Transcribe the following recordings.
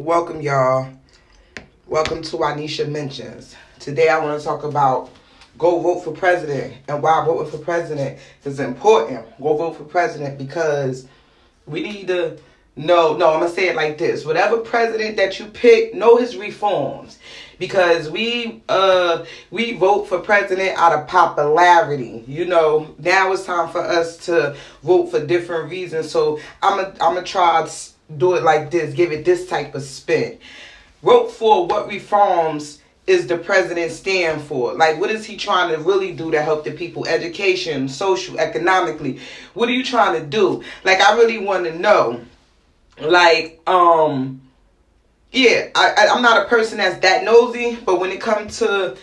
Welcome, y'all. Welcome to Anisha Mentions. Today, I want to talk about go vote for president and why voting for president is important. Go vote for president because we need to know. No, I'm gonna say it like this: whatever president that you pick, know his reforms because we uh we vote for president out of popularity. You know, now it's time for us to vote for different reasons. So I'm a, I'm gonna try to do it like this, give it this type of spin. Vote for what reforms is the president stand for? Like, what is he trying to really do to help the people? Education, social, economically. What are you trying to do? Like, I really want to know. Like, um, yeah, I, I I'm not a person that's that nosy, but when it comes to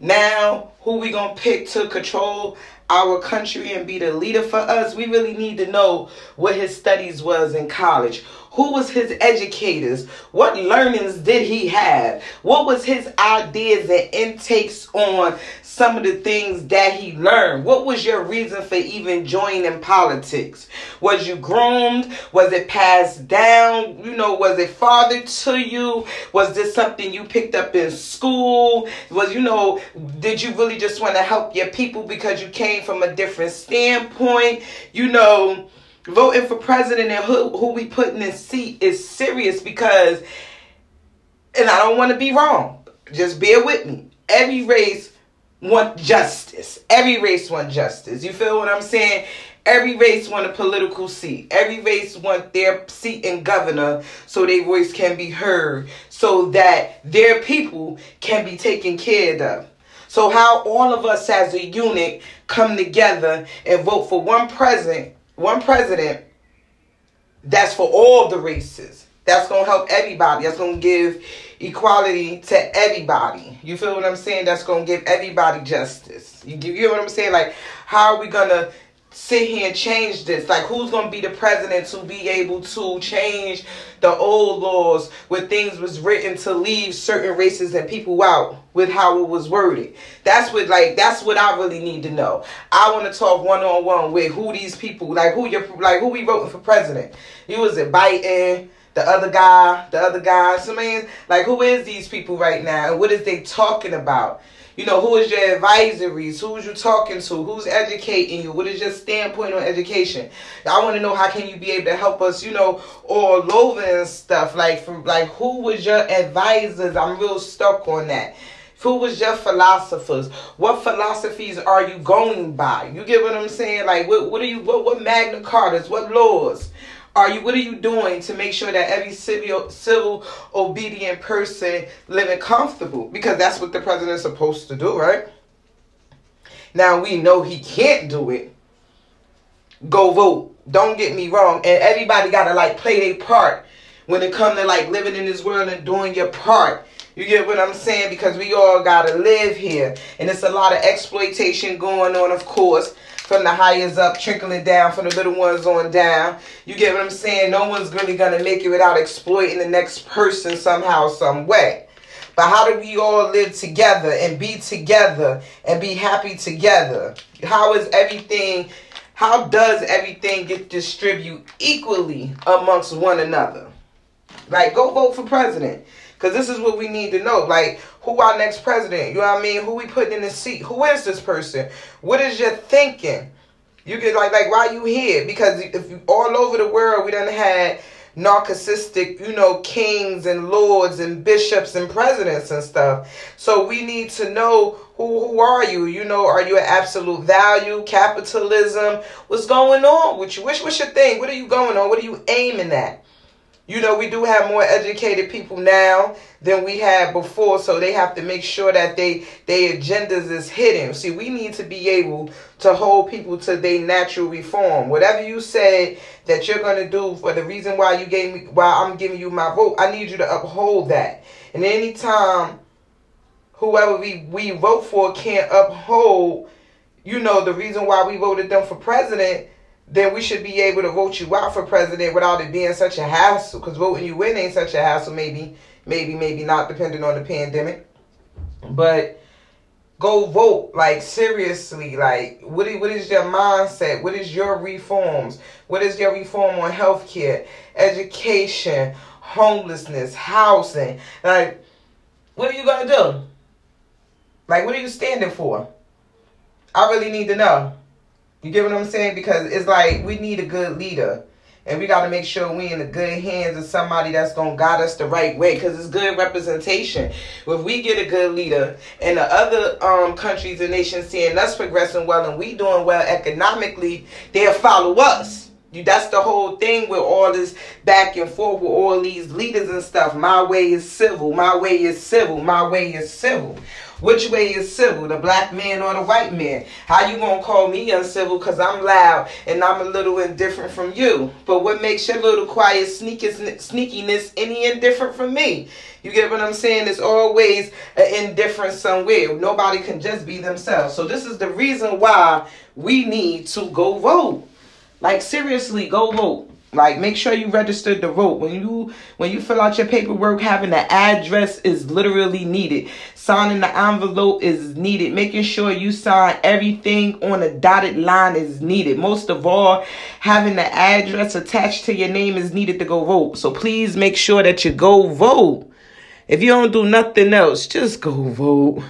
now who we gonna pick to control our country and be the leader for us, we really need to know what his studies was in college. Who was his educators? What learnings did he have? What was his ideas and intakes on some of the things that he learned? What was your reason for even joining politics? Was you groomed? Was it passed down? You know, was it fathered to you? Was this something you picked up in school? Was, you know, did you really just want to help your people because you came from a different standpoint? You know, voting for president and who, who we put in this seat is serious because, and I don't want to be wrong, just bear with me. Every race want justice. Every race want justice. You feel what I'm saying? Every race want a political seat. Every race want their seat in governor so their voice can be heard, so that their people can be taken care of. So how all of us as a unit come together and vote for one president one president that's for all the races. That's gonna help everybody. That's gonna give equality to everybody. You feel what I'm saying? That's gonna give everybody justice. You you know what I'm saying? Like, how are we gonna sit here and change this? Like, who's gonna be the president to be able to change the old laws where things was written to leave certain races and people out with how it was worded? That's what, like, that's what I really need to know. I want to talk one on one with who these people, like, who you're, like, who we voting for president. You was it Biden? The other guy, the other guy. So man, like who is these people right now and what is they talking about? You know, who is your advisories? Who's you talking to? Who's educating you? What is your standpoint on education? I want to know how can you be able to help us, you know, all over and stuff. Like from like who was your advisors? I'm real stuck on that. Who was your philosophers? What philosophies are you going by? You get what I'm saying? Like what what are you what what Magna Cartas? What laws? Are you what are you doing to make sure that every civil civil obedient person living comfortable? Because that's what the president's supposed to do, right? Now we know he can't do it. Go vote. Don't get me wrong. And everybody gotta like play their part when it comes to like living in this world and doing your part. You get what I'm saying? Because we all gotta live here. And it's a lot of exploitation going on, of course from the highest up trickling down from the little ones on down. You get what I'm saying? No one's really gonna make it without exploiting the next person somehow, some way. But how do we all live together and be together and be happy together? How is everything, how does everything get distributed equally amongst one another? Like, go vote for president. Because this is what we need to know. Like, who our next president? You know what I mean? Who we putting in the seat? Who is this person? What is your thinking? You get like, like, why you here? Because if you, all over the world, we done had narcissistic, you know, kings and lords and bishops and presidents and stuff. So we need to know who who are you? You know, are you an absolute value, capitalism? What's going on with you? What's, what's your thing? What are you going on? What are you aiming at? You know, we do have more educated people now than we had before, so they have to make sure that they their agendas is hidden. See, we need to be able to hold people to their natural reform. Whatever you say that you're gonna do for the reason why you gave me why I'm giving you my vote, I need you to uphold that. And anytime whoever we, we vote for can't uphold, you know, the reason why we voted them for president, then we should be able to vote you out for president without it being such a hassle. Because voting you in ain't such a hassle. Maybe, maybe, maybe not, depending on the pandemic. But go vote. Like seriously. Like what is, what is your mindset? What is your reforms? What is your reform on healthcare, education, homelessness, housing. Like, what are you gonna do? Like, what are you standing for? I really need to know. You get what I'm saying? Because it's like we need a good leader. And we got to make sure we in the good hands of somebody that's going to guide us the right way because it's good representation. If we get a good leader and the other um, countries and nations seeing us progressing well and we doing well economically, they'll follow us. That's the whole thing with all this back and forth with all these leaders and stuff. My way is civil. My way is civil. My way is civil. Which way is civil, the black man or the white man? How you gonna call me uncivil because I'm loud and I'm a little indifferent from you? But what makes your little quiet sneakiness any indifferent from me? You get what I'm saying? It's always an indifference somewhere. Nobody can just be themselves. So this is the reason why we need to go vote. Like seriously, go vote. Like make sure you register to vote. When you when you fill out your paperwork, having the address is literally needed. Signing the envelope is needed. Making sure you sign everything on a dotted line is needed. Most of all, having the address attached to your name is needed to go vote. So please make sure that you go vote. If you don't do nothing else, just go vote.